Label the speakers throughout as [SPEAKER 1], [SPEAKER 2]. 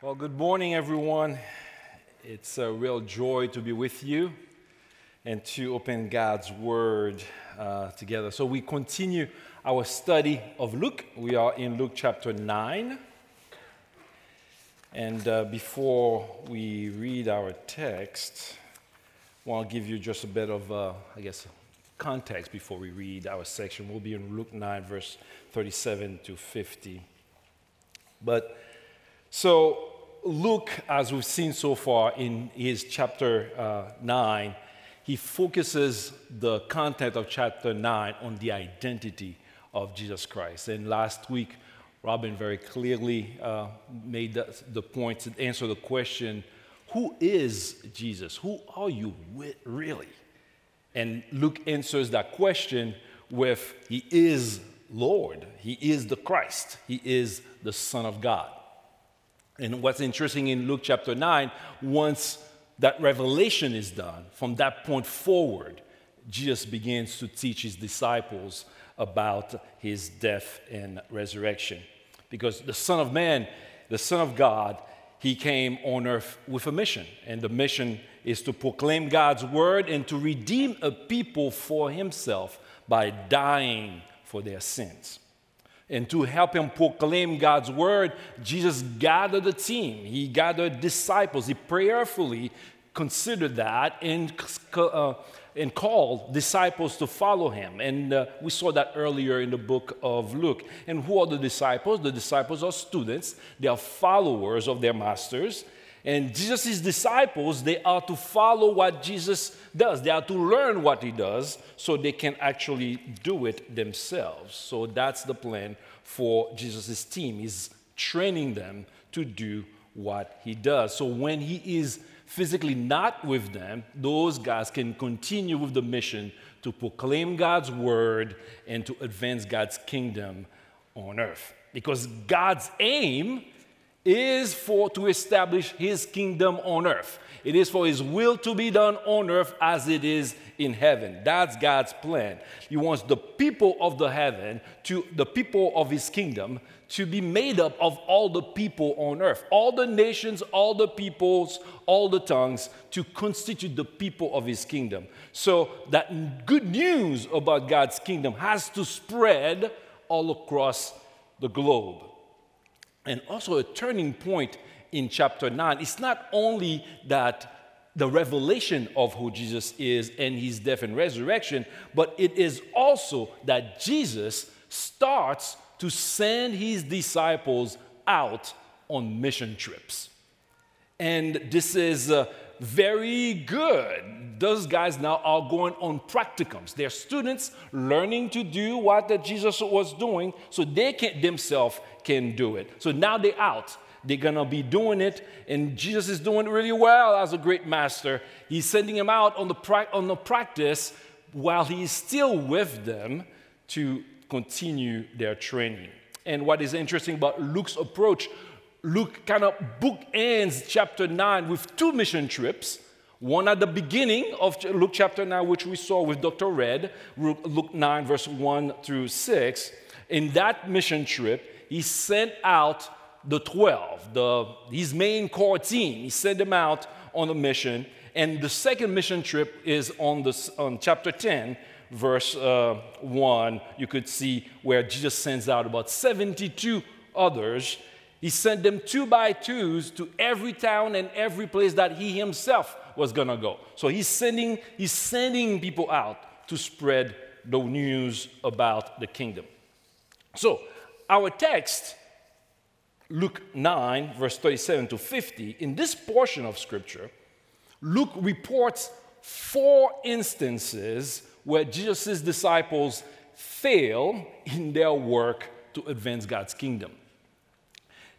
[SPEAKER 1] Well, good morning, everyone. It's a real joy to be with you and to open God's Word uh, together. So, we continue our study of Luke. We are in Luke chapter 9. And uh, before we read our text, I want to give you just a bit of, uh, I guess, context before we read our section. We'll be in Luke 9, verse 37 to 50. But so, Luke, as we've seen so far in his chapter uh, 9, he focuses the content of chapter 9 on the identity of Jesus Christ. And last week, Robin very clearly uh, made the, the point to answer the question who is Jesus? Who are you really? And Luke answers that question with He is Lord, He is the Christ, He is the Son of God. And what's interesting in Luke chapter 9, once that revelation is done, from that point forward, Jesus begins to teach his disciples about his death and resurrection. Because the Son of Man, the Son of God, he came on earth with a mission. And the mission is to proclaim God's word and to redeem a people for himself by dying for their sins. And to help him proclaim God's word, Jesus gathered a team. He gathered disciples. He prayerfully considered that and, uh, and called disciples to follow him. And uh, we saw that earlier in the book of Luke. And who are the disciples? The disciples are students, they are followers of their masters. And Jesus' disciples, they are to follow what Jesus does. They are to learn what he does so they can actually do it themselves. So that's the plan for Jesus' team. is training them to do what he does. So when he is physically not with them, those guys can continue with the mission to proclaim God's word and to advance God's kingdom on earth. Because God's aim is for to establish his kingdom on earth. It is for his will to be done on earth as it is in heaven. That's God's plan. He wants the people of the heaven to the people of his kingdom to be made up of all the people on earth, all the nations, all the peoples, all the tongues to constitute the people of his kingdom. So that good news about God's kingdom has to spread all across the globe. And also, a turning point in chapter 9 it's not only that the revelation of who Jesus is and his death and resurrection, but it is also that Jesus starts to send his disciples out on mission trips. And this is uh, very good. Those guys now are going on practicums. They're students learning to do what Jesus was doing so they can themselves can do it. So now they're out. They're gonna be doing it, and Jesus is doing really well as a great master. He's sending them out on the, pra- on the practice while he's still with them to continue their training. And what is interesting about Luke's approach, Luke kind of bookends chapter 9 with two mission trips. One at the beginning of Luke chapter 9, which we saw with Dr. Red, Luke 9, verse 1 through 6. In that mission trip, he sent out the 12, the, his main core team. He sent them out on a mission. And the second mission trip is on, the, on chapter 10, verse uh, 1. You could see where Jesus sends out about 72 others. He sent them two by twos to every town and every place that he himself was going to go. So he's sending, he's sending people out to spread the news about the kingdom. So our text, Luke 9, verse 37 to 50, in this portion of scripture, Luke reports four instances where Jesus' disciples fail in their work to advance God's kingdom.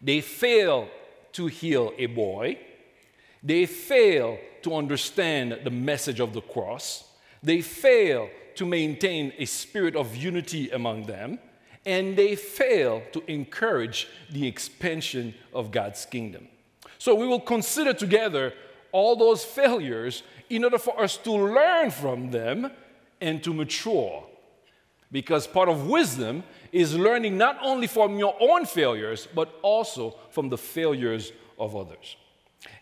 [SPEAKER 1] They fail to heal a boy. They fail to understand the message of the cross. They fail to maintain a spirit of unity among them and they fail to encourage the expansion of God's kingdom. So we will consider together all those failures in order for us to learn from them and to mature. Because part of wisdom is learning not only from your own failures, but also from the failures of others.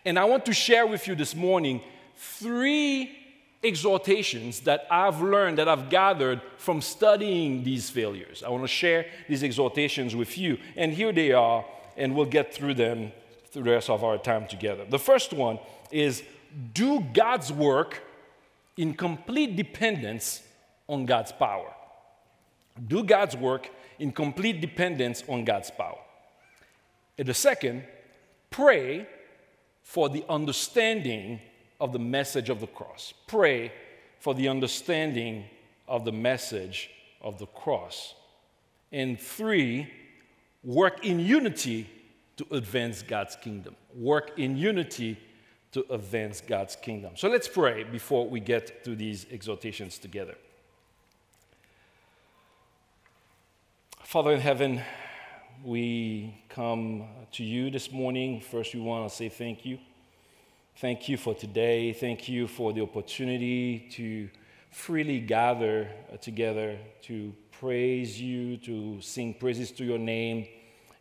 [SPEAKER 1] And I want to share with you this morning three exhortations that I've learned, that I've gathered from studying these failures. I want to share these exhortations with you. And here they are, and we'll get through them through the rest of our time together. The first one is do God's work in complete dependence on God's power. Do God's work in complete dependence on God's power. And the second, pray for the understanding of the message of the cross. Pray for the understanding of the message of the cross. And three, work in unity to advance God's kingdom. Work in unity to advance God's kingdom. So let's pray before we get to these exhortations together. Father in heaven, we come to you this morning. First, we want to say thank you. Thank you for today. Thank you for the opportunity to freely gather together to praise you, to sing praises to your name,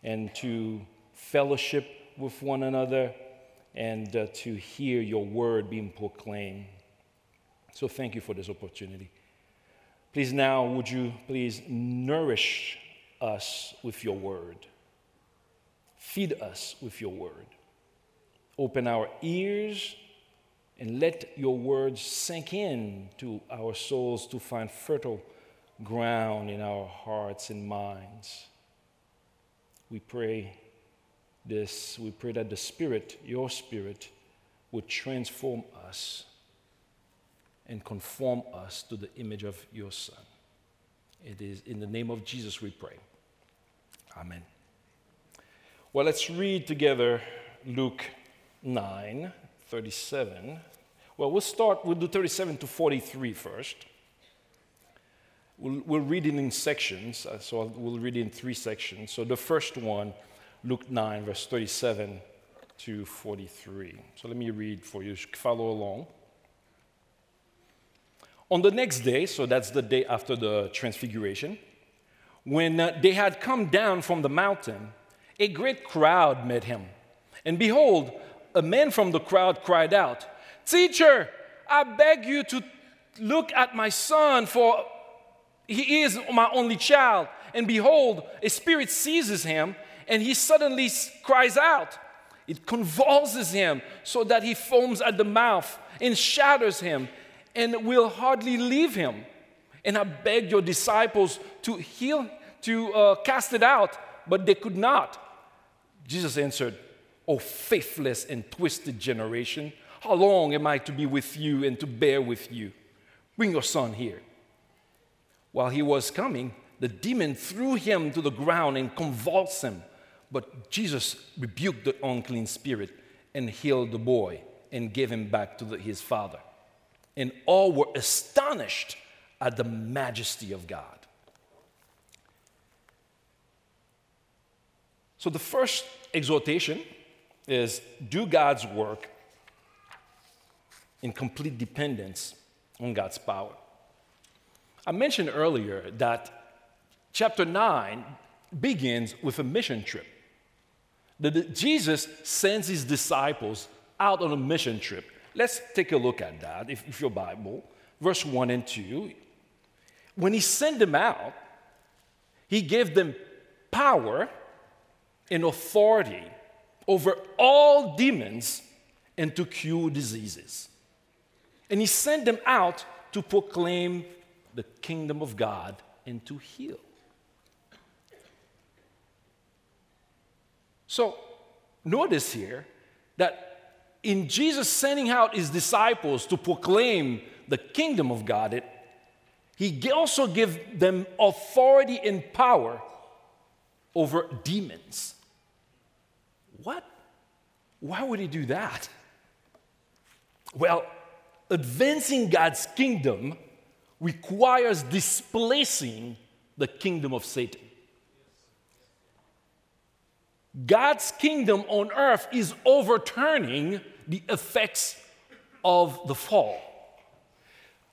[SPEAKER 1] and to fellowship with one another, and uh, to hear your word being proclaimed. So thank you for this opportunity. Please, now, would you please nourish us with your word? Feed us with your word. Open our ears and let your words sink in to our souls to find fertile ground in our hearts and minds. We pray this, we pray that the Spirit, your Spirit, would transform us and conform us to the image of your Son. It is in the name of Jesus we pray. Amen. Well, let's read together Luke 9, 37. Well, we'll start, we'll do 37 to 43 first. We'll, we'll read it in sections, uh, so we'll read it in three sections. So the first one, Luke 9, verse 37 to 43. So let me read for you, follow along. On the next day, so that's the day after the transfiguration, when uh, they had come down from the mountain, a great crowd met him. And behold, a man from the crowd cried out, Teacher, I beg you to look at my son, for he is my only child. And behold, a spirit seizes him, and he suddenly cries out. It convulses him so that he foams at the mouth and shatters him and will hardly leave him. And I beg your disciples to heal, to uh, cast it out, but they could not. Jesus answered, O faithless and twisted generation, how long am I to be with you and to bear with you? Bring your son here. While he was coming, the demon threw him to the ground and convulsed him. But Jesus rebuked the unclean spirit and healed the boy and gave him back to the, his father. And all were astonished at the majesty of God. So, the first exhortation is do God's work in complete dependence on God's power. I mentioned earlier that chapter 9 begins with a mission trip. That Jesus sends his disciples out on a mission trip. Let's take a look at that, if, if your Bible, verse 1 and 2. When he sent them out, he gave them power and authority over all demons and to cure diseases. And he sent them out to proclaim the kingdom of God and to heal. So, notice here that in Jesus sending out his disciples to proclaim the kingdom of God, it, he also gave them authority and power over demons. What? Why would he do that? Well, advancing God's kingdom requires displacing the kingdom of Satan. God's kingdom on earth is overturning the effects of the fall.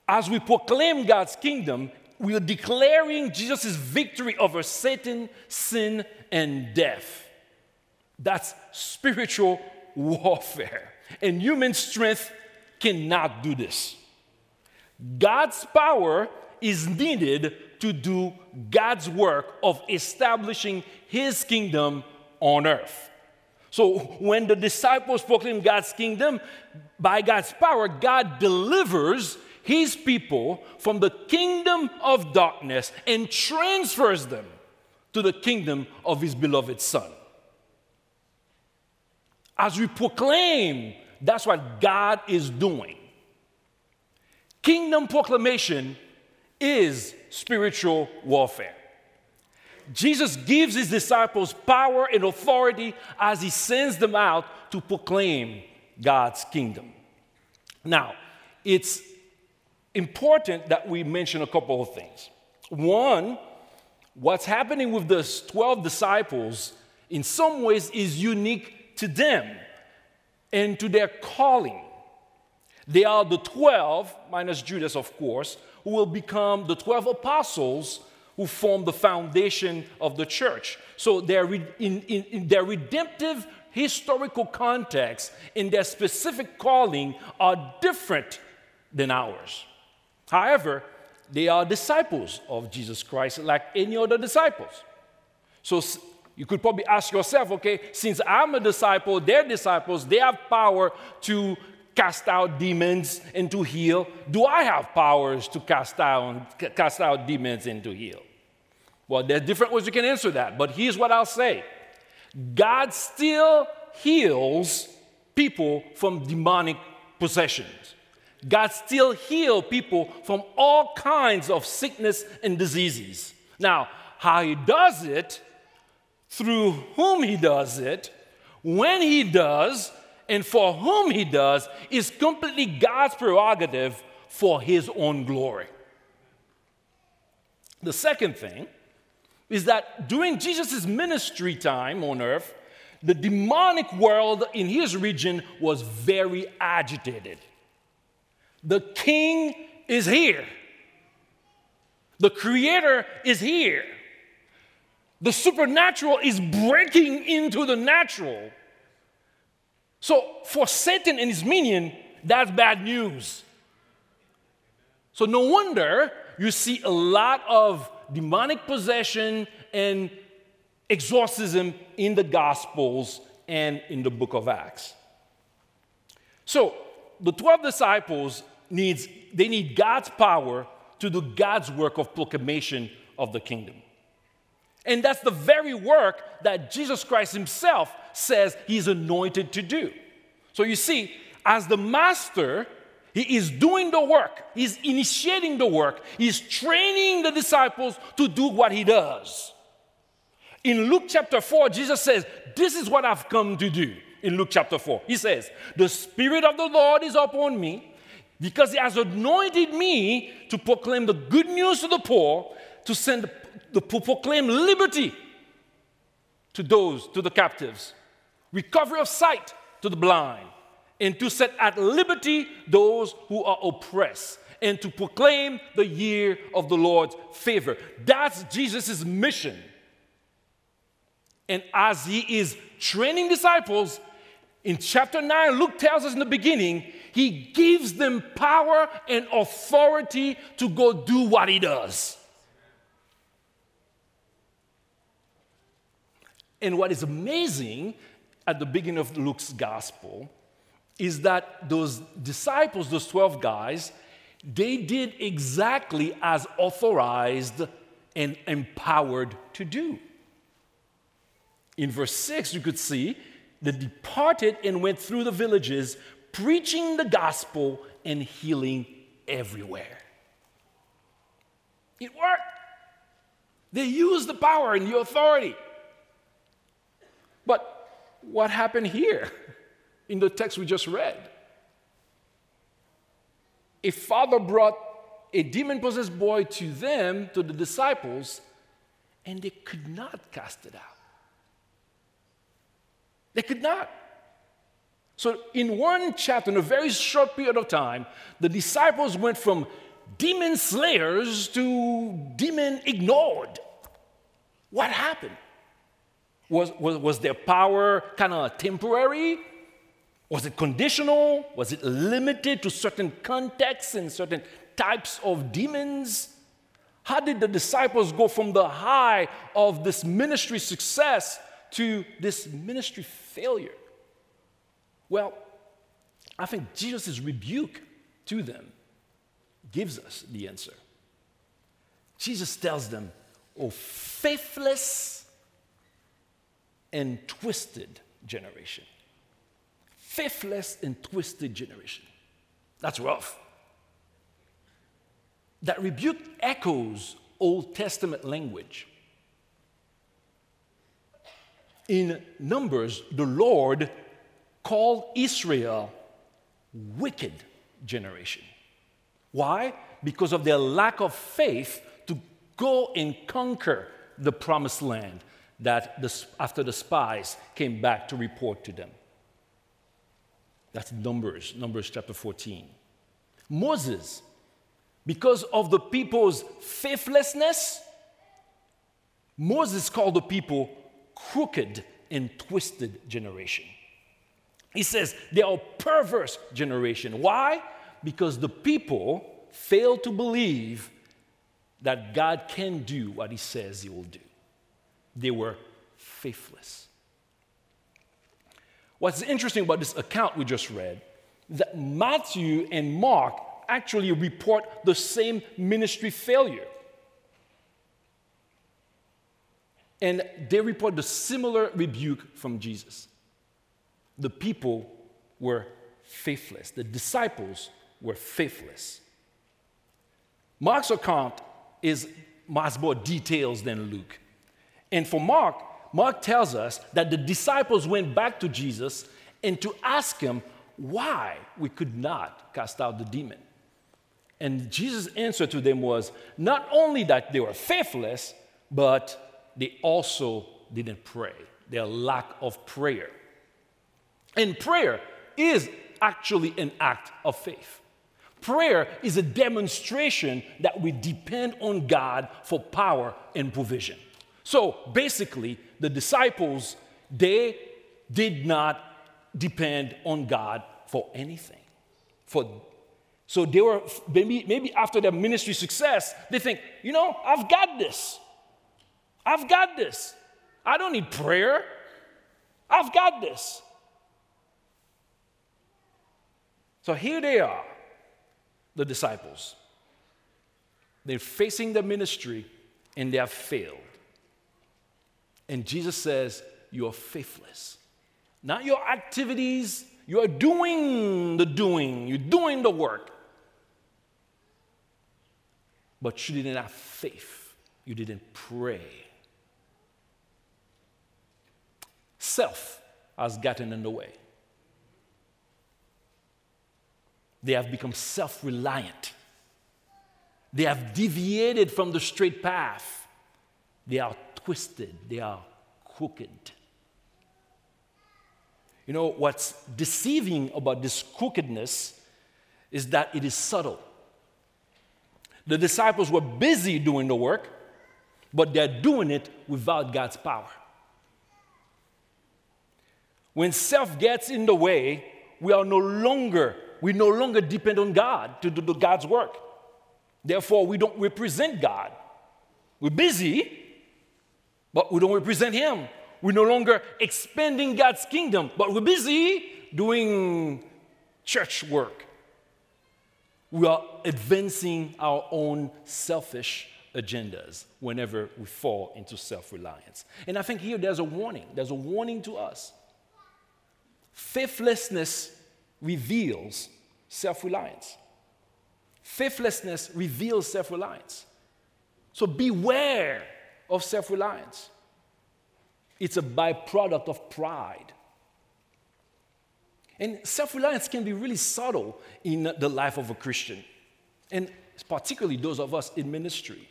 [SPEAKER 1] As we proclaim God's kingdom, we are declaring Jesus' victory over Satan, sin, and death. That's spiritual warfare. And human strength cannot do this. God's power is needed to do God's work of establishing his kingdom on earth. So when the disciples proclaim God's kingdom, by God's power, God delivers his people from the kingdom of darkness and transfers them to the kingdom of his beloved Son. As we proclaim, that's what God is doing. Kingdom proclamation is spiritual warfare. Jesus gives his disciples power and authority as he sends them out to proclaim God's kingdom. Now, it's important that we mention a couple of things. One, what's happening with the 12 disciples in some ways is unique to them and to their calling. They are the 12, minus Judas, of course, who will become the 12 apostles who form the foundation of the church. So their, in, in, in their redemptive historical context, in their specific calling, are different than ours. However, they are disciples of Jesus Christ like any other disciples. So you could probably ask yourself, okay, since I'm a disciple, they're disciples, they have power to cast out demons and to heal. Do I have powers to cast out, cast out demons and to heal? Well, there's different ways you can answer that, but here's what I'll say God still heals people from demonic possessions. God still heals people from all kinds of sickness and diseases. Now, how he does it, through whom he does it, when he does, and for whom he does is completely God's prerogative for his own glory. The second thing is that during Jesus' ministry time on earth, the demonic world in his region was very agitated. The king is here, the creator is here. The supernatural is breaking into the natural so for Satan and his minion, that's bad news. So no wonder you see a lot of demonic possession and exorcism in the Gospels and in the book of Acts. So the 12 disciples needs they need God's power to do God's work of proclamation of the kingdom. And that's the very work that Jesus Christ himself says he's anointed to do. So you see, as the master, he is doing the work, he's initiating the work, he's training the disciples to do what he does. In Luke chapter 4, Jesus says, This is what I've come to do. In Luke chapter 4, he says, The Spirit of the Lord is upon me because he has anointed me to proclaim the good news to the poor, to send the, to proclaim liberty to those, to the captives, recovery of sight to the blind, and to set at liberty those who are oppressed, and to proclaim the year of the Lord's favor. That's Jesus' mission. And as he is training disciples, in chapter 9, Luke tells us in the beginning, he gives them power and authority to go do what he does. And what is amazing at the beginning of Luke's gospel is that those disciples, those 12 guys, they did exactly as authorized and empowered to do. In verse 6, you could see they departed and went through the villages, preaching the gospel and healing everywhere. It worked. They used the power and the authority. But what happened here in the text we just read? A father brought a demon possessed boy to them, to the disciples, and they could not cast it out. They could not. So, in one chapter, in a very short period of time, the disciples went from demon slayers to demon ignored. What happened? Was, was, was their power kind of temporary? Was it conditional? Was it limited to certain contexts and certain types of demons? How did the disciples go from the high of this ministry success to this ministry failure? Well, I think Jesus' rebuke to them gives us the answer. Jesus tells them, Oh, faithless and twisted generation. Faithless and twisted generation. That's rough. That rebuke echoes Old Testament language. In Numbers, the Lord called Israel wicked generation. Why? Because of their lack of faith to go and conquer the promised land that the, after the spies came back to report to them. That's Numbers, Numbers chapter 14. Moses, because of the people's faithlessness, Moses called the people crooked and twisted generation. He says they are perverse generation. Why? Because the people fail to believe that God can do what he says he will do. They were faithless. What's interesting about this account we just read that Matthew and Mark actually report the same ministry failure. And they report the similar rebuke from Jesus the people were faithless, the disciples were faithless. Mark's account is much more details than Luke. And for Mark, Mark tells us that the disciples went back to Jesus and to ask him why we could not cast out the demon. And Jesus' answer to them was not only that they were faithless, but they also didn't pray, their lack of prayer. And prayer is actually an act of faith. Prayer is a demonstration that we depend on God for power and provision. So basically, the disciples, they did not depend on God for anything. For, so they were, maybe, maybe after their ministry success, they think, you know, I've got this. I've got this. I don't need prayer. I've got this. So here they are, the disciples. They're facing the ministry and they have failed. And Jesus says, You are faithless. Not your activities, you are doing the doing, you're doing the work. But you didn't have faith, you didn't pray. Self has gotten in the way. They have become self reliant. They have deviated from the straight path. They are twisted. They are crooked. You know, what's deceiving about this crookedness is that it is subtle. The disciples were busy doing the work, but they're doing it without God's power. When self gets in the way, we are no longer we no longer depend on God to do God's work. Therefore, we don't represent God. We're busy, but we don't represent Him. We're no longer expanding God's kingdom, but we're busy doing church work. We are advancing our own selfish agendas whenever we fall into self reliance. And I think here there's a warning. There's a warning to us. Faithlessness reveals self reliance. Faithlessness reveals self reliance. So beware of self reliance. It's a byproduct of pride. And self reliance can be really subtle in the life of a Christian, and particularly those of us in ministry.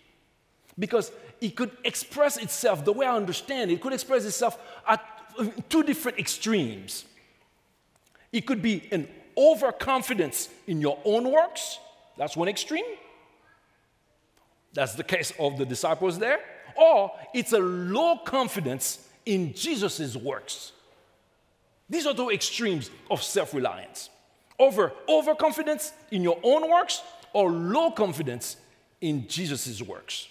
[SPEAKER 1] Because it could express itself, the way I understand it, it could express itself at two different extremes. It could be an overconfidence in your own works, that's one extreme, That's the case of the disciples there. Or it's a low confidence in Jesus' works. These are two extremes of self reliance over overconfidence in your own works or low confidence in Jesus' works.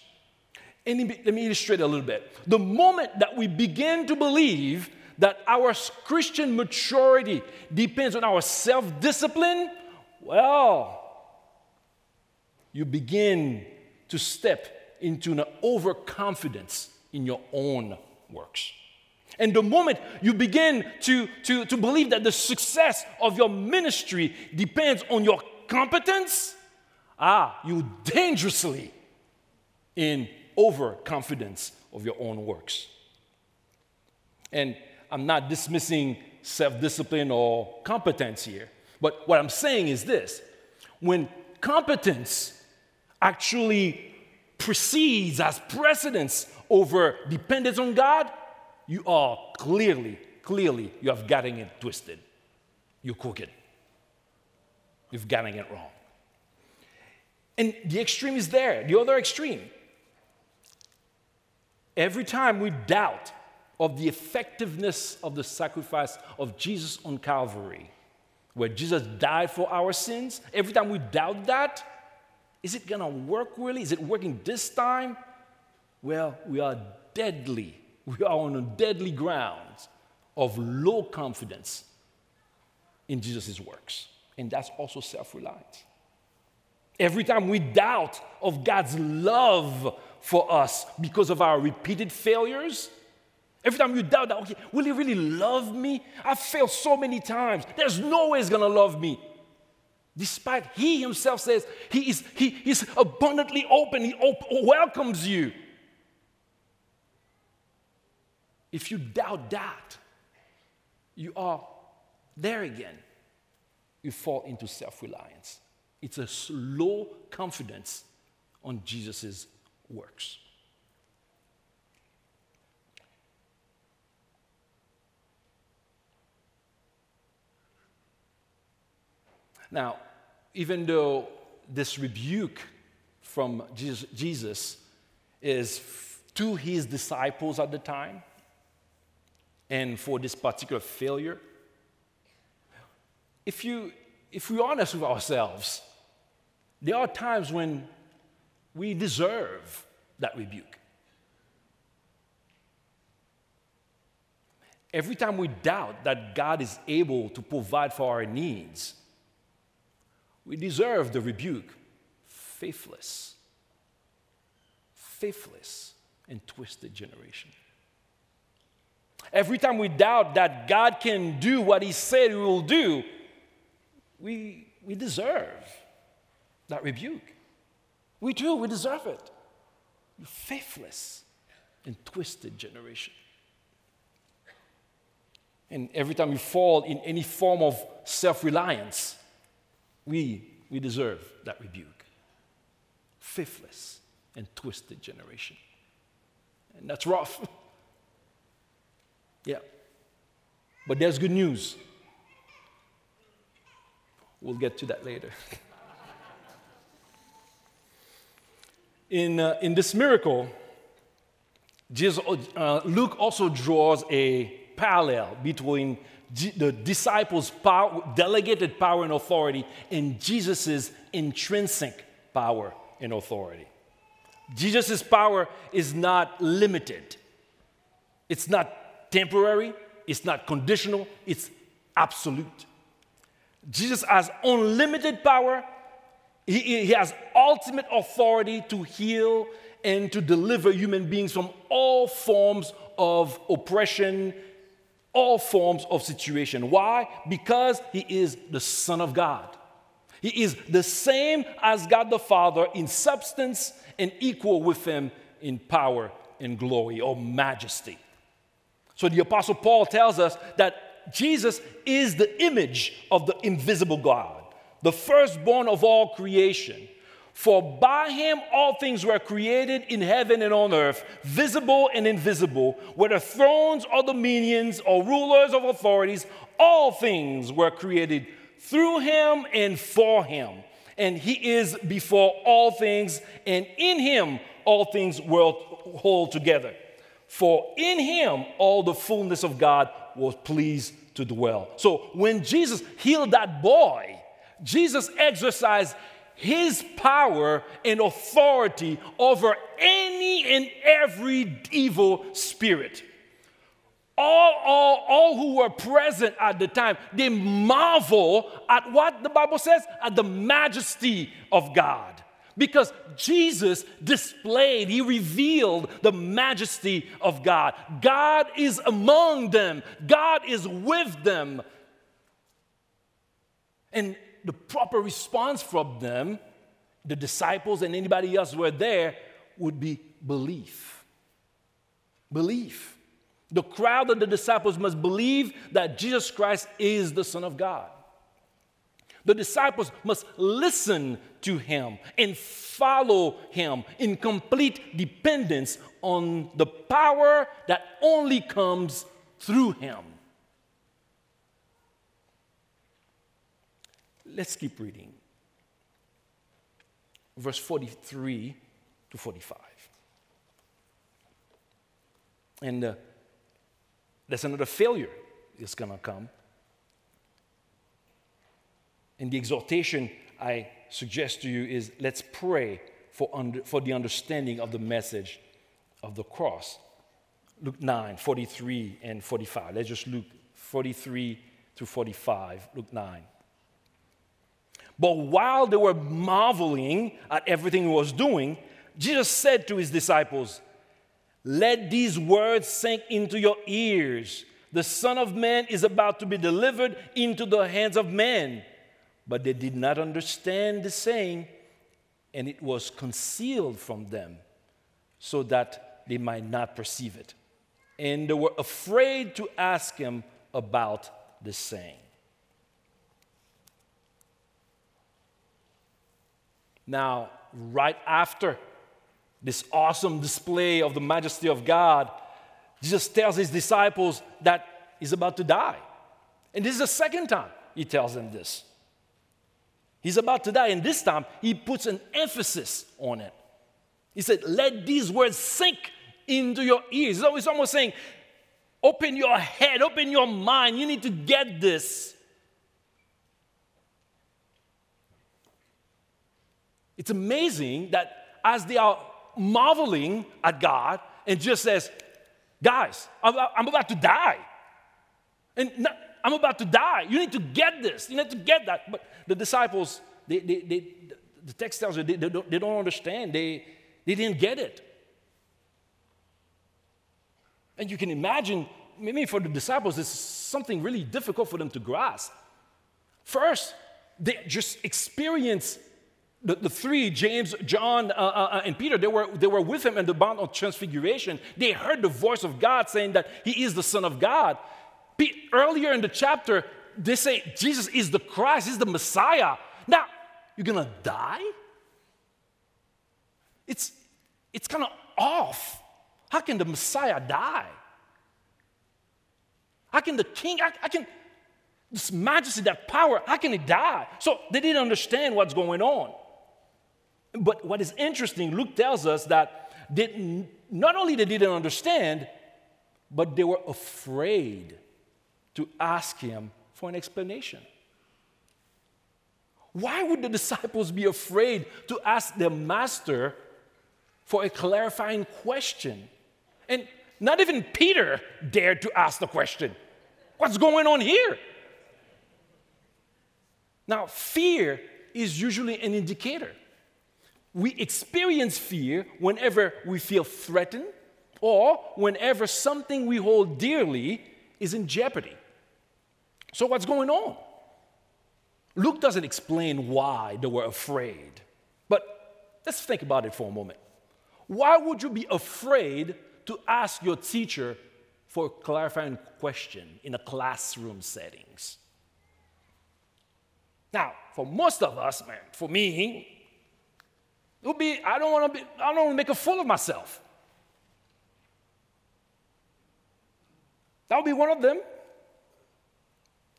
[SPEAKER 1] And let me illustrate a little bit. The moment that we begin to believe that our Christian maturity depends on our self discipline, well, you begin to step into an overconfidence in your own works. And the moment you begin to, to, to believe that the success of your ministry depends on your competence, ah, you dangerously in overconfidence of your own works. And I'm not dismissing self discipline or competence here, but what I'm saying is this when competence actually precedes as precedence over dependence on God, you are clearly, clearly, you have gotten it twisted. You're crooked. You've gotten it wrong. And the extreme is there, the other extreme. Every time we doubt of the effectiveness of the sacrifice of Jesus on Calvary, where Jesus died for our sins, every time we doubt that, is it gonna work really? Is it working this time? Well, we are deadly. We are on a deadly ground of low confidence in Jesus' works. And that's also self reliance. Every time we doubt of God's love for us because of our repeated failures, every time you doubt that, okay, will He really love me? I've failed so many times. There's no way He's gonna love me. Despite He Himself says He is he, He's abundantly open, He op- welcomes you. If you doubt that, you are there again. You fall into self reliance. It's a slow confidence on Jesus' works. Now, even though this rebuke from Jesus, is to his disciples at the time and for this particular failure, if, you, if we're honest with ourselves, there are times when we deserve that rebuke. Every time we doubt that God is able to provide for our needs, we deserve the rebuke. Faithless, faithless, and twisted generation. Every time we doubt that God can do what He said He will do, we, we deserve that rebuke. We do, we deserve it. You faithless and twisted generation. And every time we fall in any form of self reliance, we, we deserve that rebuke. Faithless and twisted generation. And that's rough. yeah. But there's good news. We'll get to that later. in, uh, in this miracle, Jesus, uh, Luke also draws a parallel between the disciples' power, delegated power and authority and Jesus' intrinsic power and authority. Jesus' power is not limited, it's not temporary, it's not conditional, it's absolute. Jesus has unlimited power he, he has ultimate authority to heal and to deliver human beings from all forms of oppression, all forms of situation. Why? Because he is the Son of God. He is the same as God the Father in substance and equal with him in power and glory or majesty. So the Apostle Paul tells us that Jesus is the image of the invisible God the firstborn of all creation. For by him all things were created in heaven and on earth, visible and invisible, whether thrones or dominions or rulers of authorities, all things were created through him and for him. and he is before all things, and in him all things will hold together. For in him all the fullness of God was pleased to dwell. So when Jesus healed that boy, Jesus exercised his power and authority over any and every evil spirit. All, all, all who were present at the time, they marvel at what the Bible says, at the majesty of God. Because Jesus displayed, he revealed the majesty of God. God is among them, God is with them. And the proper response from them, the disciples and anybody else who were there, would be belief. Belief. The crowd of the disciples must believe that Jesus Christ is the Son of God. The disciples must listen to him and follow him in complete dependence on the power that only comes through him. Let's keep reading. Verse 43 to 45. And uh, there's another failure that's going to come. And the exhortation I suggest to you is let's pray for, under, for the understanding of the message of the cross. Luke 9, 43 and 45. Let's just look 43 to 45. Luke 9. But while they were marveling at everything he was doing, Jesus said to his disciples, Let these words sink into your ears. The Son of Man is about to be delivered into the hands of men. But they did not understand the saying, and it was concealed from them so that they might not perceive it. And they were afraid to ask him about the saying. Now, right after this awesome display of the majesty of God, Jesus tells his disciples that he's about to die. And this is the second time he tells them this. He's about to die, and this time he puts an emphasis on it. He said, Let these words sink into your ears. He's almost saying, Open your head, open your mind. You need to get this. It's amazing that as they are marveling at God and just says, guys, I'm, about to die. And I'm about to die. You need to get this. You need to get that. But the disciples, they, they, they, the text tells you they, they, don't, they don't understand. They, they didn't get it. And you can imagine, maybe for the disciples, it's something really difficult for them to grasp. First, they just experience the, the three, James, John, uh, uh, uh, and Peter, they were, they were with him in the Mount of Transfiguration. They heard the voice of God saying that he is the Son of God. Pe- earlier in the chapter, they say Jesus is the Christ, he's the Messiah. Now, you're gonna die? It's, it's kind of off. How can the Messiah die? How can the king, I, I can, this majesty, that power, how can he die? So they didn't understand what's going on. But what is interesting, Luke tells us that they, not only they didn't understand, but they were afraid to ask him for an explanation. Why would the disciples be afraid to ask their master for a clarifying question? And not even Peter dared to ask the question What's going on here? Now, fear is usually an indicator. We experience fear whenever we feel threatened or whenever something we hold dearly is in jeopardy. So, what's going on? Luke doesn't explain why they were afraid, but let's think about it for a moment. Why would you be afraid to ask your teacher for a clarifying question in a classroom settings? Now, for most of us, man, for me, it would be, I don't want to be, I don't want to make a fool of myself. That would be one of them.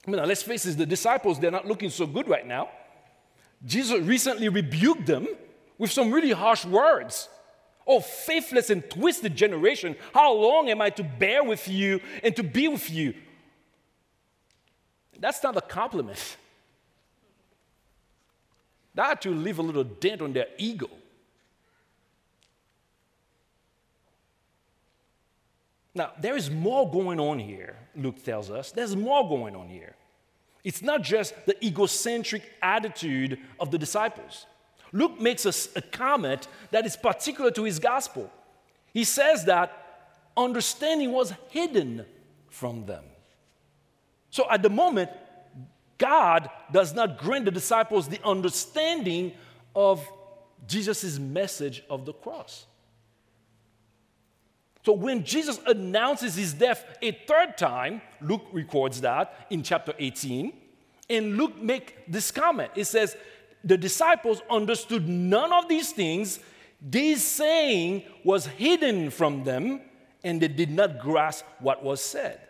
[SPEAKER 1] I mean, let's face it, the disciples, they're not looking so good right now. Jesus recently rebuked them with some really harsh words. Oh, faithless and twisted generation, how long am I to bear with you and to be with you? That's not a compliment. That to leave a little dent on their ego. Now, there is more going on here, Luke tells us. There's more going on here. It's not just the egocentric attitude of the disciples. Luke makes us a comment that is particular to his gospel. He says that understanding was hidden from them. So at the moment, God does not grant the disciples the understanding of Jesus' message of the cross. So when Jesus announces his death a third time, Luke records that in chapter 18, and Luke make this comment. It says, the disciples understood none of these things. This saying was hidden from them, and they did not grasp what was said.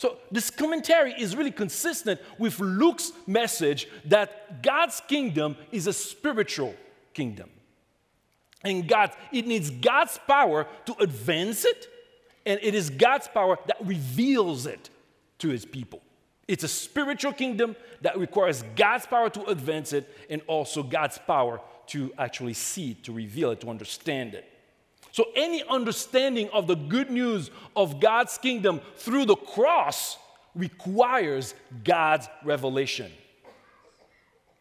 [SPEAKER 1] So, this commentary is really consistent with Luke's message that God's kingdom is a spiritual kingdom. And God, it needs God's power to advance it, and it is God's power that reveals it to his people. It's a spiritual kingdom that requires God's power to advance it and also God's power to actually see it, to reveal it, to understand it. So, any understanding of the good news of God's kingdom through the cross requires God's revelation.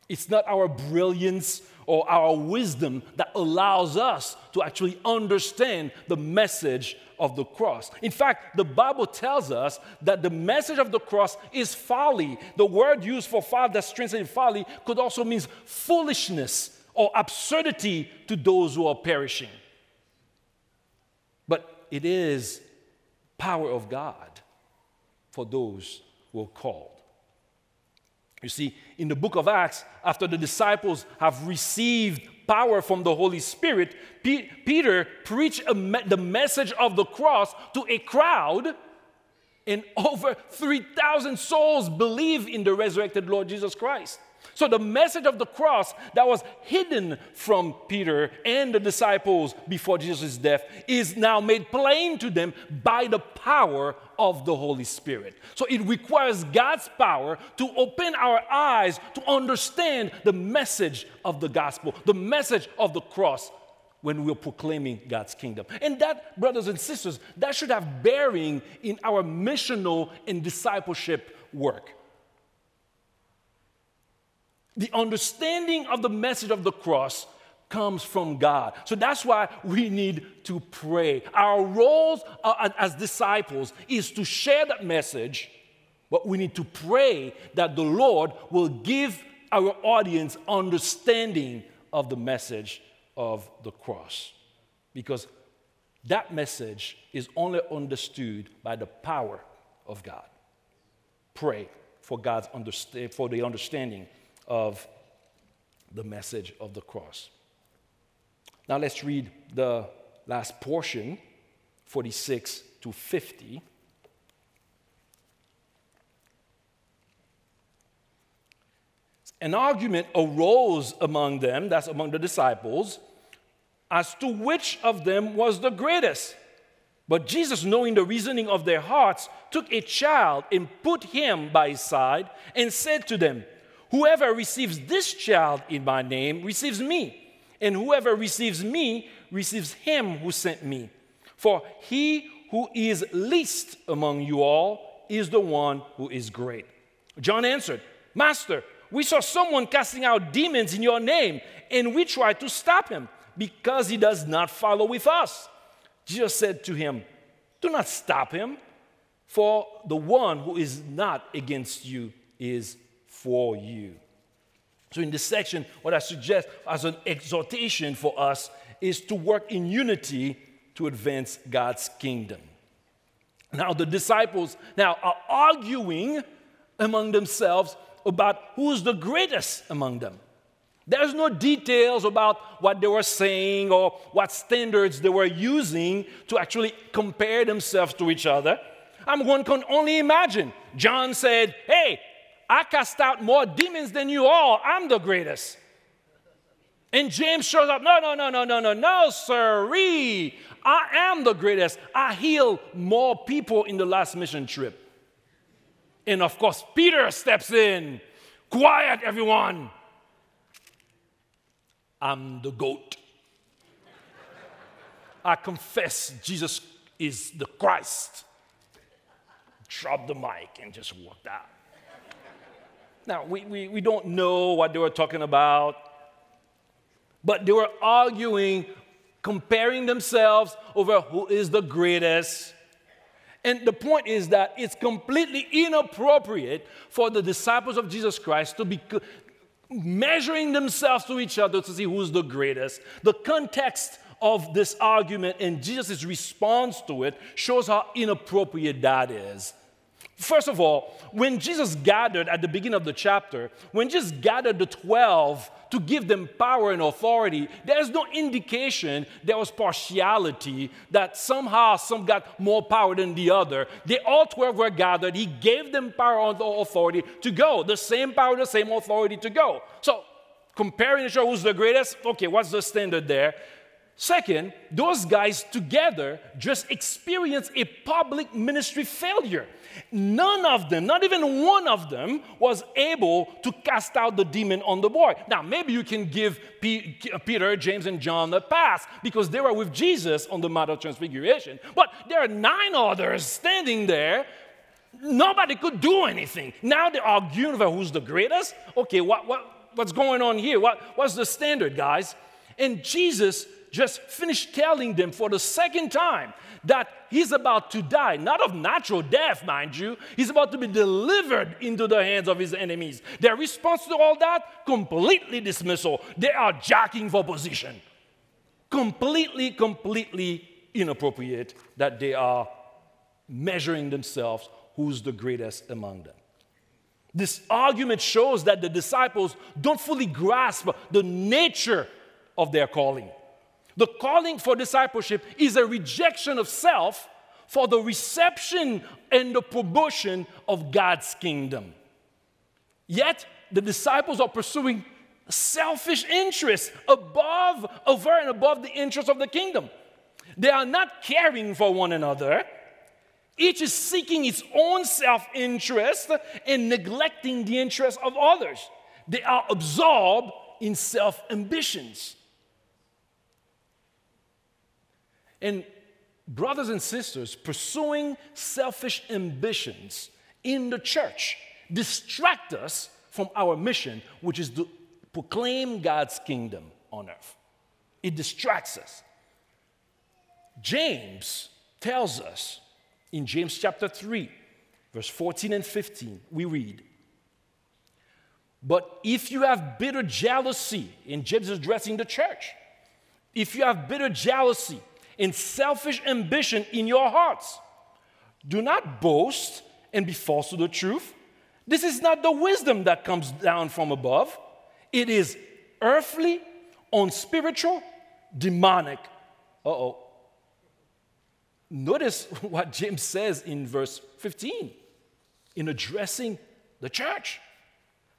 [SPEAKER 1] It's not our brilliance or our wisdom that allows us to actually understand the message of the cross. In fact, the Bible tells us that the message of the cross is folly. The word used for folly, that's translated folly, could also mean foolishness or absurdity to those who are perishing. It is power of God for those who are called. You see, in the book of Acts, after the disciples have received power from the Holy Spirit, P- Peter preached me- the message of the cross to a crowd, and over 3,000 souls believe in the resurrected Lord Jesus Christ. So, the message of the cross that was hidden from Peter and the disciples before Jesus' death is now made plain to them by the power of the Holy Spirit. So, it requires God's power to open our eyes to understand the message of the gospel, the message of the cross when we're proclaiming God's kingdom. And that, brothers and sisters, that should have bearing in our missional and discipleship work. The understanding of the message of the cross comes from God. So that's why we need to pray. Our roles as disciples is to share that message, but we need to pray that the Lord will give our audience understanding of the message of the cross. Because that message is only understood by the power of God. Pray for God's understand, for the understanding of the message of the cross. Now let's read the last portion, 46 to 50. An argument arose among them, that's among the disciples, as to which of them was the greatest. But Jesus, knowing the reasoning of their hearts, took a child and put him by his side and said to them, Whoever receives this child in my name receives me, and whoever receives me receives him who sent me. For he who is least among you all is the one who is great. John answered, Master, we saw someone casting out demons in your name, and we tried to stop him because he does not follow with us. Jesus said to him, Do not stop him, for the one who is not against you is for you. So, in this section, what I suggest as an exhortation for us is to work in unity to advance God's kingdom. Now, the disciples now are arguing among themselves about who's the greatest among them. There's no details about what they were saying or what standards they were using to actually compare themselves to each other. I'm one can only imagine. John said, Hey, I cast out more demons than you all. I'm the greatest. And James shows up. No, no, no, no, no, no, no, sirree. I am the greatest. I heal more people in the last mission trip. And of course, Peter steps in. Quiet, everyone. I'm the goat. I confess Jesus is the Christ. Drop the mic and just walked out. Now, we, we, we don't know what they were talking about, but they were arguing, comparing themselves over who is the greatest. And the point is that it's completely inappropriate for the disciples of Jesus Christ to be measuring themselves to each other to see who's the greatest. The context of this argument and Jesus' response to it shows how inappropriate that is. First of all, when Jesus gathered at the beginning of the chapter, when Jesus gathered the 12 to give them power and authority, there's no indication there was partiality, that somehow some got more power than the other. They all 12 were gathered. He gave them power and authority to go, the same power, the same authority to go. So, comparing to show who's the greatest, okay, what's the standard there? Second, those guys together just experienced a public ministry failure. None of them, not even one of them, was able to cast out the demon on the boy. Now, maybe you can give P- Peter, James, and John a pass because they were with Jesus on the Mount of Transfiguration. But there are nine others standing there. Nobody could do anything. Now they're arguing over who's the greatest. Okay, what, what, what's going on here? What, what's the standard, guys? And Jesus just finished telling them for the second time that he's about to die, not of natural death, mind you. He's about to be delivered into the hands of his enemies. Their response to all that? Completely dismissal. They are jacking for position. Completely, completely inappropriate that they are measuring themselves who's the greatest among them. This argument shows that the disciples don't fully grasp the nature of their calling. The calling for discipleship is a rejection of self for the reception and the promotion of God's kingdom. Yet, the disciples are pursuing selfish interests above, over and above the interests of the kingdom. They are not caring for one another. Each is seeking its own self interest and neglecting the interests of others. They are absorbed in self ambitions. And brothers and sisters, pursuing selfish ambitions in the church distract us from our mission, which is to proclaim God's kingdom on earth. It distracts us. James tells us in James chapter 3, verse 14 and 15, we read, But if you have bitter jealousy, and James is addressing the church, if you have bitter jealousy and selfish ambition in your hearts. Do not boast and be false to the truth. This is not the wisdom that comes down from above, it is earthly, unspiritual, demonic. Uh oh. Notice what James says in verse 15 in addressing the church.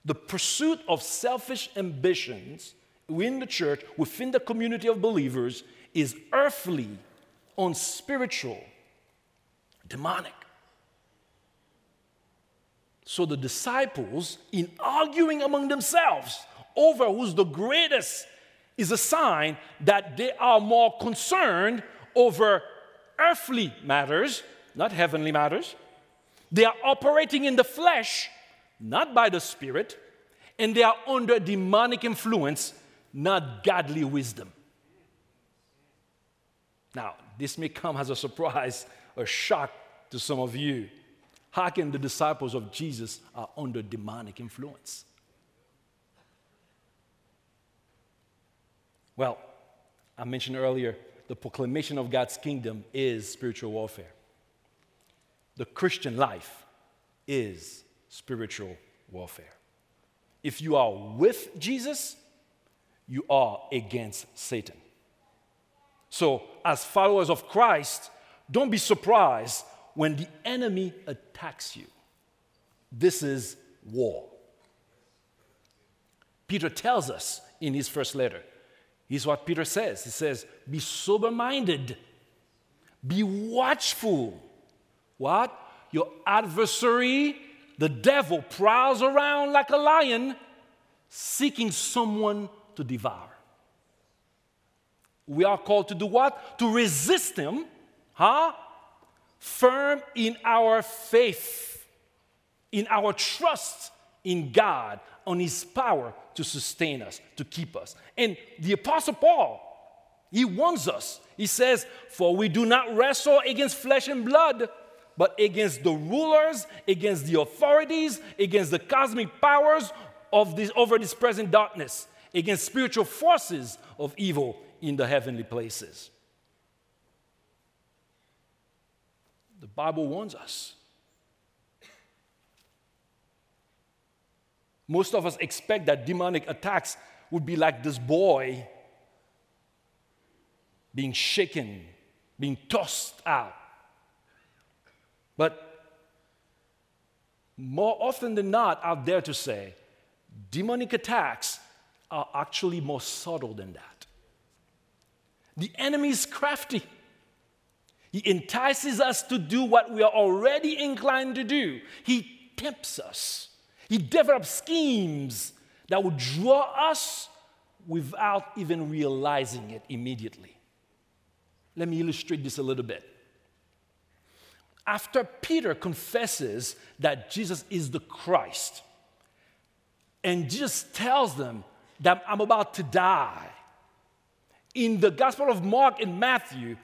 [SPEAKER 1] The pursuit of selfish ambitions within the church, within the community of believers, is earthly, unspiritual, demonic. So the disciples, in arguing among themselves over who's the greatest, is a sign that they are more concerned over earthly matters, not heavenly matters. They are operating in the flesh, not by the Spirit, and they are under demonic influence, not godly wisdom. Now, this may come as a surprise or shock to some of you. How can the disciples of Jesus are under demonic influence? Well, I mentioned earlier the proclamation of God's kingdom is spiritual warfare. The Christian life is spiritual warfare. If you are with Jesus, you are against Satan. So, as followers of Christ, don't be surprised when the enemy attacks you. This is war. Peter tells us in his first letter. Here's what Peter says He says, Be sober minded, be watchful. What? Your adversary, the devil, prowls around like a lion seeking someone to devour. We are called to do what? To resist him, huh? Firm in our faith, in our trust in God, on his power to sustain us, to keep us. And the Apostle Paul, he warns us. He says, For we do not wrestle against flesh and blood, but against the rulers, against the authorities, against the cosmic powers of this, over this present darkness, against spiritual forces of evil in the heavenly places. The Bible warns us. Most of us expect that demonic attacks would be like this boy being shaken, being tossed out. But more often than not, out dare to say, demonic attacks are actually more subtle than that. The enemy is crafty. He entices us to do what we are already inclined to do. He tempts us. He develops schemes that will draw us without even realizing it immediately. Let me illustrate this a little bit. After Peter confesses that Jesus is the Christ, and Jesus tells them that I'm about to die. In the Gospel of Mark and Matthew,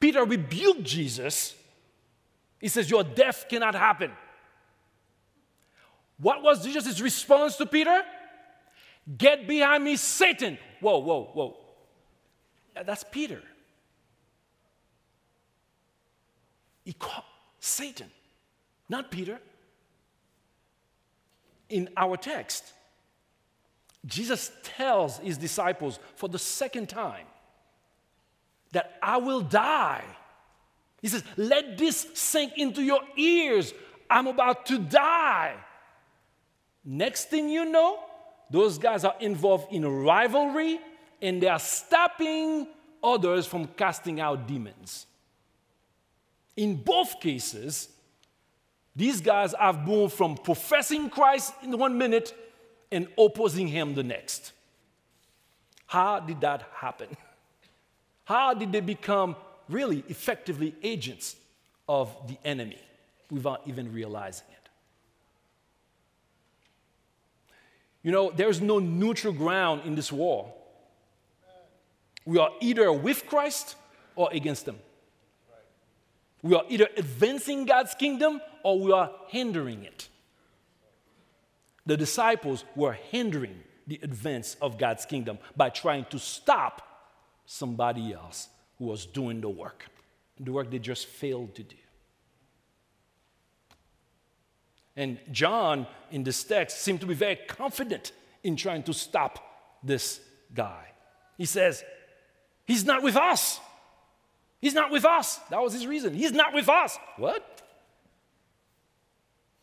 [SPEAKER 1] Peter rebuked Jesus. He says, Your death cannot happen. What was Jesus' response to Peter? Get behind me, Satan. Whoa, whoa, whoa. That's Peter. He called Satan, not Peter. In our text, Jesus tells his disciples for the second time that I will die. He says, Let this sink into your ears. I'm about to die. Next thing you know, those guys are involved in rivalry and they are stopping others from casting out demons. In both cases, these guys have moved from professing Christ in one minute and opposing him the next. How did that happen? How did they become really effectively agents of the enemy without even realizing it? You know, there's no neutral ground in this war. We are either with Christ or against Him. We are either advancing God's kingdom or we are hindering it the disciples were hindering the advance of God's kingdom by trying to stop somebody else who was doing the work, the work they just failed to do. And John, in this text, seemed to be very confident in trying to stop this guy. He says, He's not with us. He's not with us. That was his reason. He's not with us. What?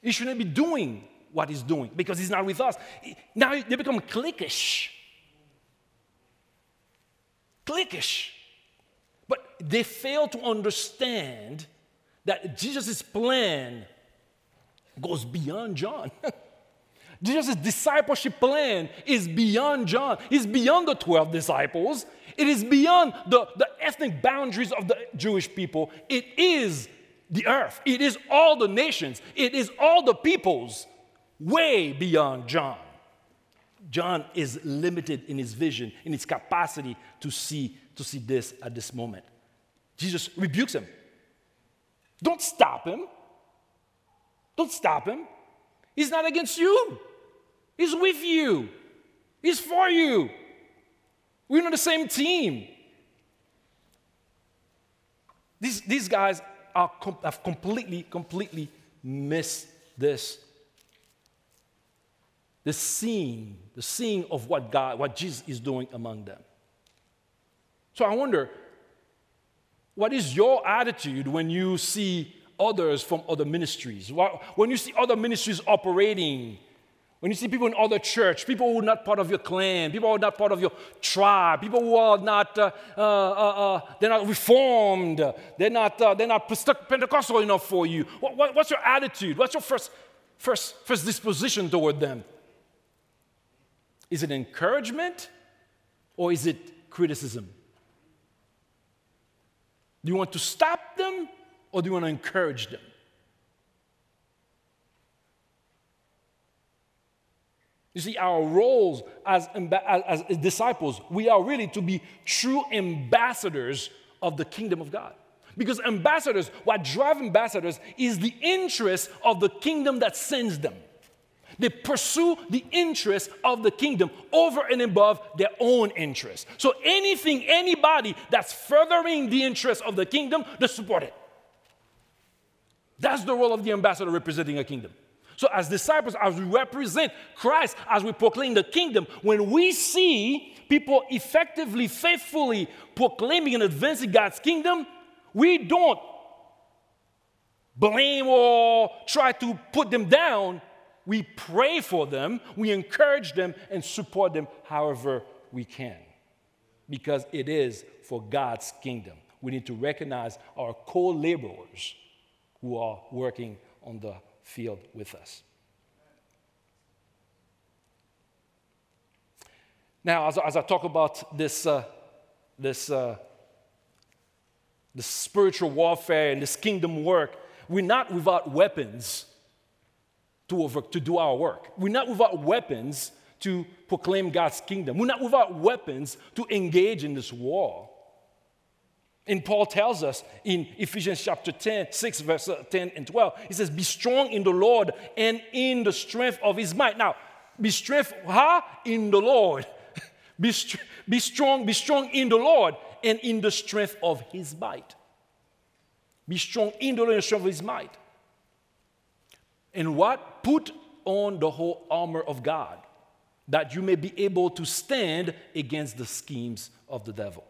[SPEAKER 1] He shouldn't be doing what he's doing because he's not with us. Now they become cliquish. Cliquish. But they fail to understand that Jesus' plan goes beyond John. Jesus' discipleship plan is beyond John. It's beyond the 12 disciples. It is beyond the, the ethnic boundaries of the Jewish people. It is the earth. It is all the nations. It is all the peoples way beyond John. John is limited in his vision, in his capacity to see, to see this at this moment. Jesus rebukes him. Don't stop him. Don't stop him. He's not against you, he's with you, he's for you. We're on the same team. These, these guys are, have completely, completely missed this the seeing, the seeing of what God, what Jesus is doing among them. So I wonder, what is your attitude when you see others from other ministries? When you see other ministries operating When you see people in other church, people who are not part of your clan, people who are not part of your tribe, people who are not, uh, uh, uh, uh they're not reformed, they're not, uh, they're not Pentecostal enough for you. What, what, what's your attitude? What's your first, first, first disposition toward them? Is it encouragement or is it criticism? Do you want to stop them or do you want to encourage them? You see, our roles as, as, as, disciples, we are really to be true ambassadors of the kingdom of God. Because ambassadors, what drive ambassadors is the interest of the kingdom that sends them. They pursue the interest of the kingdom over and above their own interest. So anything, anybody that's furthering the interest of the kingdom, they support it. That's the role of the ambassador representing a kingdom. So, as disciples, as we represent Christ, as we proclaim the kingdom, when we see people effectively, faithfully proclaiming and advancing God's kingdom, we don't blame or try to put them down. We pray for them, we encourage them, and support them however we can. Because it is for God's kingdom. We need to recognize our co laborers who are working on the field with us. Now, as, as I talk about this, uh, this, uh, this spiritual warfare and this kingdom work, we're not without weapons to, over, to do our work. We're not without weapons to proclaim God's kingdom. We're not without weapons to engage in this war. And Paul tells us in Ephesians chapter 10, 6, verse uh, 10 and 12, he says, Be strong in the Lord and in the strength of his might. Now, be strength, huh? In the Lord. be, be strong, be strong in the Lord and in the strength of his might. Be strong in the Lord and the strength of his might. And what? Put on the whole armor of God, that you may be able to stand against the schemes of the devil.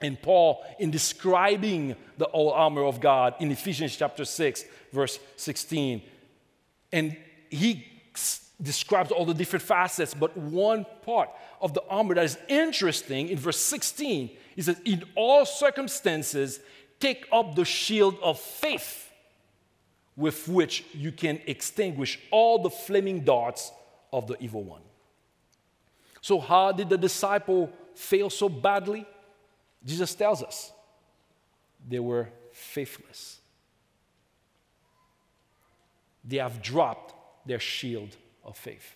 [SPEAKER 1] And Paul, in describing the whole armor of God in Ephesians chapter 6, verse 16, and he describes all the different facets, but one part of the armor that is interesting in verse 16 he says, In all circumstances, take up the shield of faith with which you can extinguish all the flaming darts of the evil one. So, how did the disciple fail so badly? Jesus tells us they were faithless. They have dropped their shield of faith.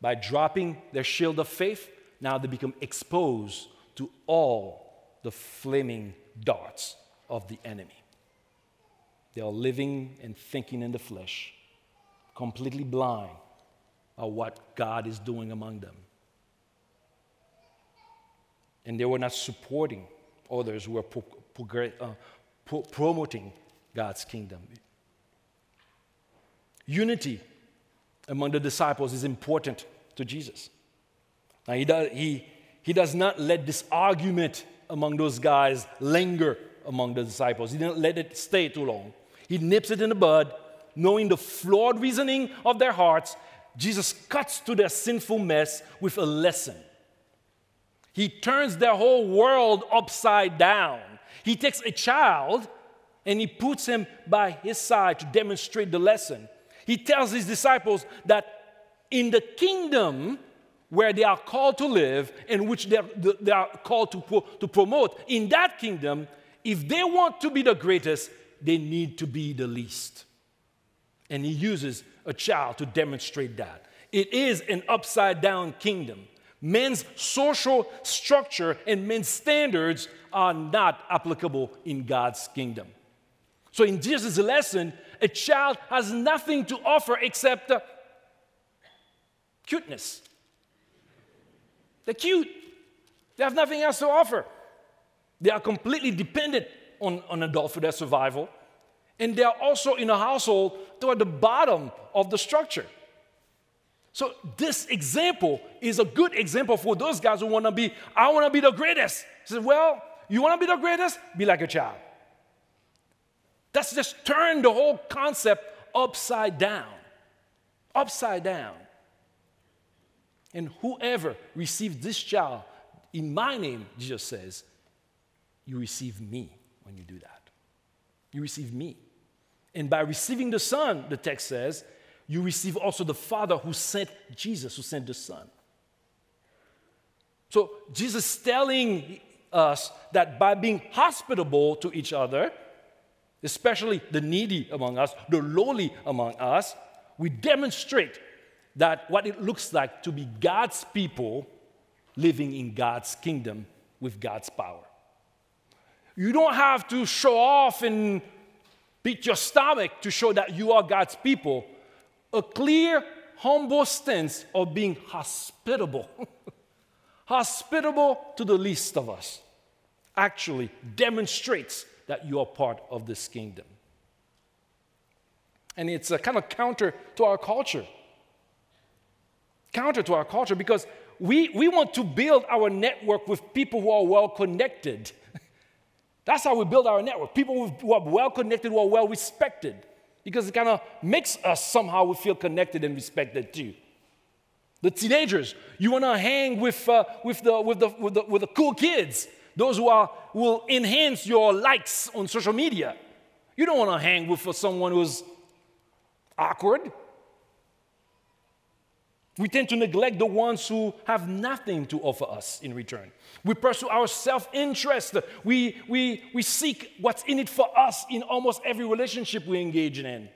[SPEAKER 1] By dropping their shield of faith, now they become exposed to all the flaming darts of the enemy. They are living and thinking in the flesh, completely blind of what God is doing among them and they were not supporting others who were pro- pro- uh, pro- promoting God's kingdom. Unity among the disciples is important to Jesus. Now, he does, he, he does not let this argument among those guys linger among the disciples. He didn't let it stay too long. He nips it in the bud, knowing the flawed reasoning of their hearts. Jesus cuts to their sinful mess with a lesson he turns their whole world upside down. He takes a child and he puts him by his side to demonstrate the lesson. He tells his disciples that in the kingdom where they are called to live and which they are, they are called to, to promote, in that kingdom, if they want to be the greatest, they need to be the least. And he uses a child to demonstrate that. It is an upside down kingdom. Men's social structure and men's standards are not applicable in God's kingdom. So, in Jesus' lesson, a child has nothing to offer except cuteness. They're cute, they have nothing else to offer. They are completely dependent on an adult for their survival, and they are also in a household toward the bottom of the structure. So this example is a good example for those guys who want to be, I want to be the greatest. He says, well, you want to be the greatest? Be like a child. That's just turned the whole concept upside down. upside down. And whoever receives this child in my name, Jesus says, you receive me when you do that. You receive me. And by receiving the Son, the text says, you receive also the Father who sent Jesus, who sent the Son. So Jesus is telling us that by being hospitable to each other, especially the needy among us, the lowly among us, we demonstrate that what it looks like to be God's people living in God's kingdom with God's power. You don't have to show off and beat your stomach to show that you are God's people. A clear, humble stance of being hospitable, hospitable to the least of us, actually demonstrates that you are part of this kingdom. And it's a kind of counter to our culture. Counter to our culture because we, we want to build our network with people who are well connected. That's how we build our network. People who are well connected, who are well respected, because it kind of makes us somehow we feel connected and respected too. The teenagers, you want to hang with, uh, with, the, with, the, with, the, with the cool kids, those who are, will enhance your likes on social media. You don't want to hang with someone who's awkward. We tend to neglect the ones who have nothing to offer us in return. We pursue our self interest. We, we, we seek what's in it for us in almost every relationship we engage in.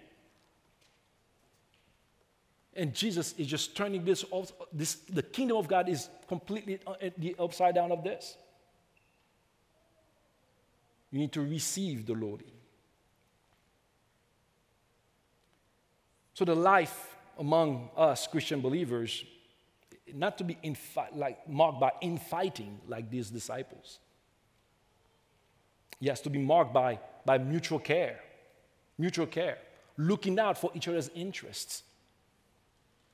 [SPEAKER 1] And Jesus is just turning this, off this the kingdom of God is completely uh, the upside down of this. You need to receive the Lord. So the life among us Christian believers, not to be infi- like marked by infighting like these disciples. Yes, to be marked by, by mutual care, mutual care, looking out for each other's interests.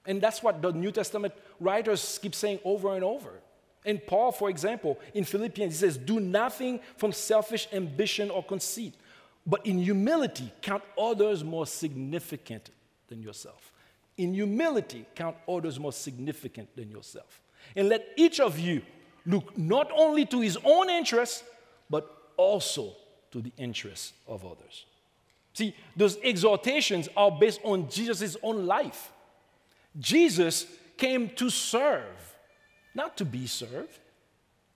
[SPEAKER 1] And that's what the New Testament writers keep saying over and over. And Paul, for example, in Philippians, he says, Do nothing from selfish ambition or conceit, but in humility count others more significant than yourself. In humility, count others more significant than yourself. And let each of you look not only to his own interests, but also to the interests of others. See, those exhortations are based on Jesus' own life. Jesus came to serve, not to be served.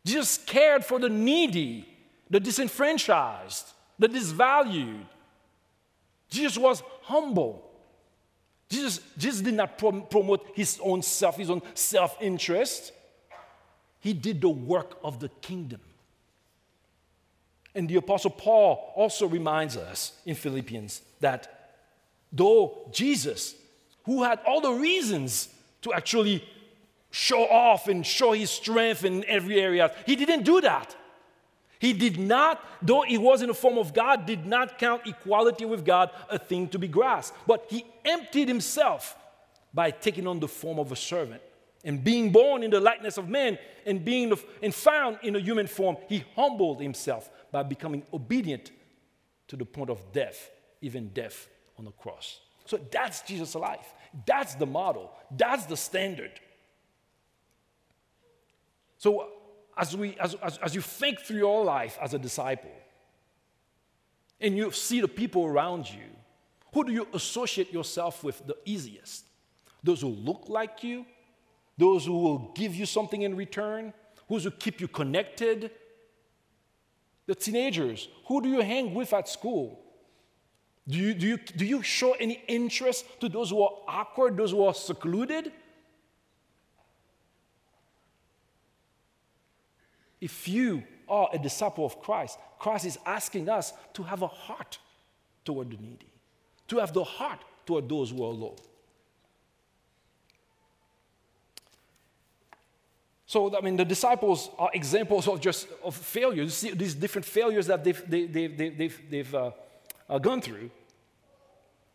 [SPEAKER 1] Jesus cared for the needy, the disenfranchised, the disvalued. Jesus was humble. Jesus, Jesus did not prom- promote his own self, his own self interest. He did the work of the kingdom. And the Apostle Paul also reminds us in Philippians that though Jesus, who had all the reasons to actually show off and show his strength in every area, he didn't do that. He did not, though he was in the form of God, did not count equality with God a thing to be grasped. But he emptied himself by taking on the form of a servant. And being born in the likeness of men and being and found in a human form, he humbled himself by becoming obedient to the point of death, even death on the cross. So that's Jesus' life. That's the model. That's the standard. So as, we, as, as, as you think through your life as a disciple, and you see the people around you, who do you associate yourself with the easiest? Those who look like you, those who will give you something in return, those who keep you connected. The teenagers, who do you hang with at school? Do you, do you, do you show any interest to those who are awkward, those who are secluded? If you are a disciple of Christ, Christ is asking us to have a heart toward the needy, to have the heart toward those who are low. So, I mean, the disciples are examples of just of failures. You see these different failures that they've, they, they, they, they've, they've uh, uh, gone through.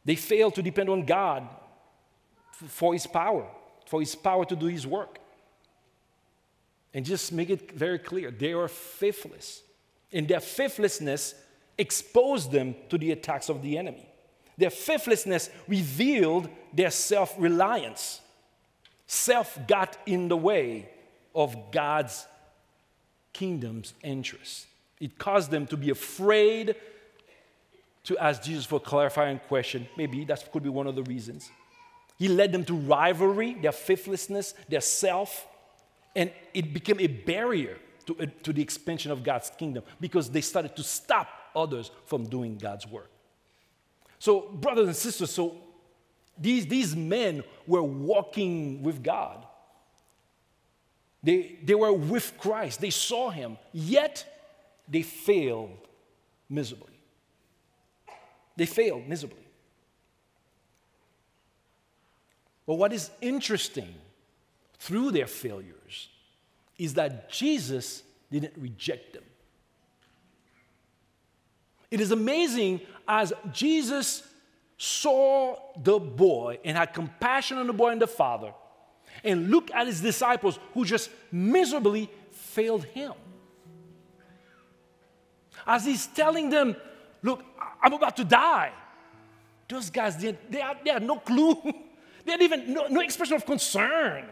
[SPEAKER 1] They failed to depend on God for His power, for His power to do His work. And just make it very clear they are faithless. And their faithlessness exposed them to the attacks of the enemy. Their faithlessness revealed their self reliance. Self got in the way of God's kingdom's interests. It caused them to be afraid to ask Jesus for clarifying question. Maybe that could be one of the reasons. He led them to rivalry, their faithlessness, their self, and it became a barrier to, uh, to the expansion of God's kingdom because they started to stop others from doing God's work. So, brothers and sisters, so these, these men were walking with God. They, they were with Christ, they saw him, yet they failed miserably. They failed miserably. But what is interesting through their failures is that Jesus didn't reject them. It is amazing as Jesus saw the boy and had compassion on the boy and the father, and looked at his disciples who just miserably failed him. As he's telling them, Look, I'm about to die. Those guys, they, they, had, they had no clue. they had even no, no expression of concern.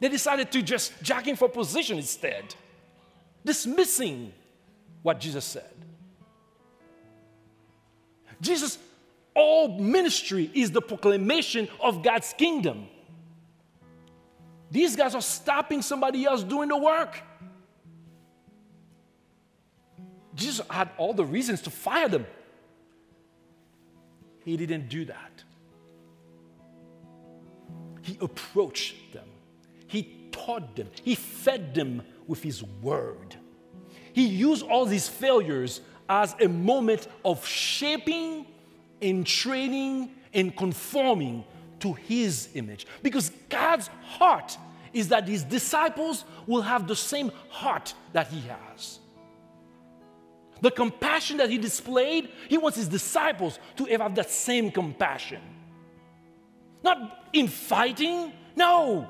[SPEAKER 1] They decided to just jack in for position instead, dismissing what Jesus said. Jesus' all ministry is the proclamation of God's kingdom. These guys are stopping somebody else doing the work. Jesus had all the reasons to fire them. He didn't do that. He approached them, he taught them, he fed them with his word. He used all these failures as a moment of shaping and training and conforming to his image. Because God's heart is that his disciples will have the same heart that he has. The compassion that he displayed, he wants his disciples to have that same compassion. Not in fighting, no.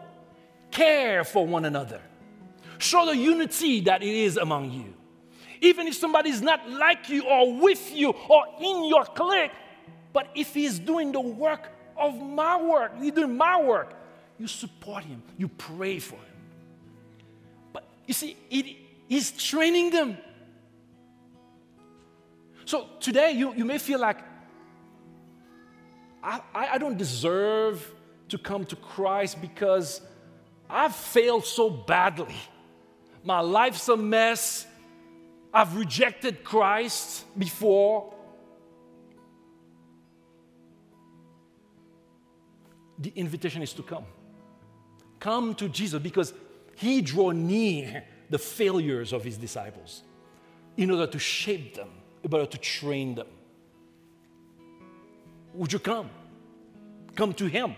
[SPEAKER 1] Care for one another. Show the unity that it is among you. Even if somebody is not like you or with you or in your clique, but if he's doing the work of my work, he's doing my work, you support him, you pray for him. But you see, it, he's training them so today you, you may feel like, I, I don't deserve to come to Christ because I've failed so badly. My life's a mess. I've rejected Christ before. The invitation is to come. Come to Jesus because he drew near the failures of his disciples in order to shape them in order to train them. Would you come? Come to Him.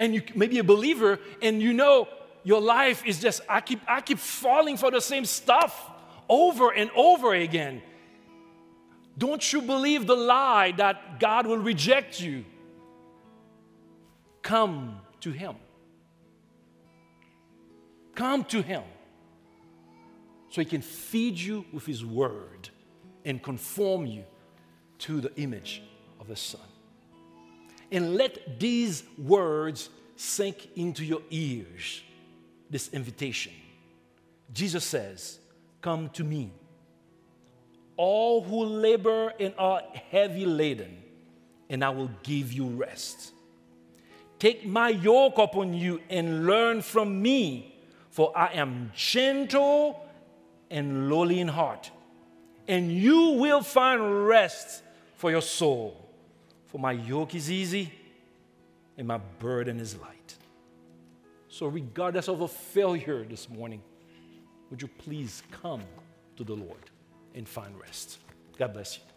[SPEAKER 1] And you may be a believer and you know your life is just, I keep, I keep falling for the same stuff over and over again. Don't you believe the lie that God will reject you? Come to Him. Come to Him so He can feed you with His Word and conform you to the image of the Son. And let these words sink into your ears this invitation. Jesus says, Come to me, all who labor and are heavy laden, and I will give you rest. Take my yoke upon you and learn from me, for I am gentle and lowly in heart and you will find rest for your soul. For my yoke is easy and my burden is light. So, regardless of a failure this morning, would you please come to the Lord and find rest? God bless you.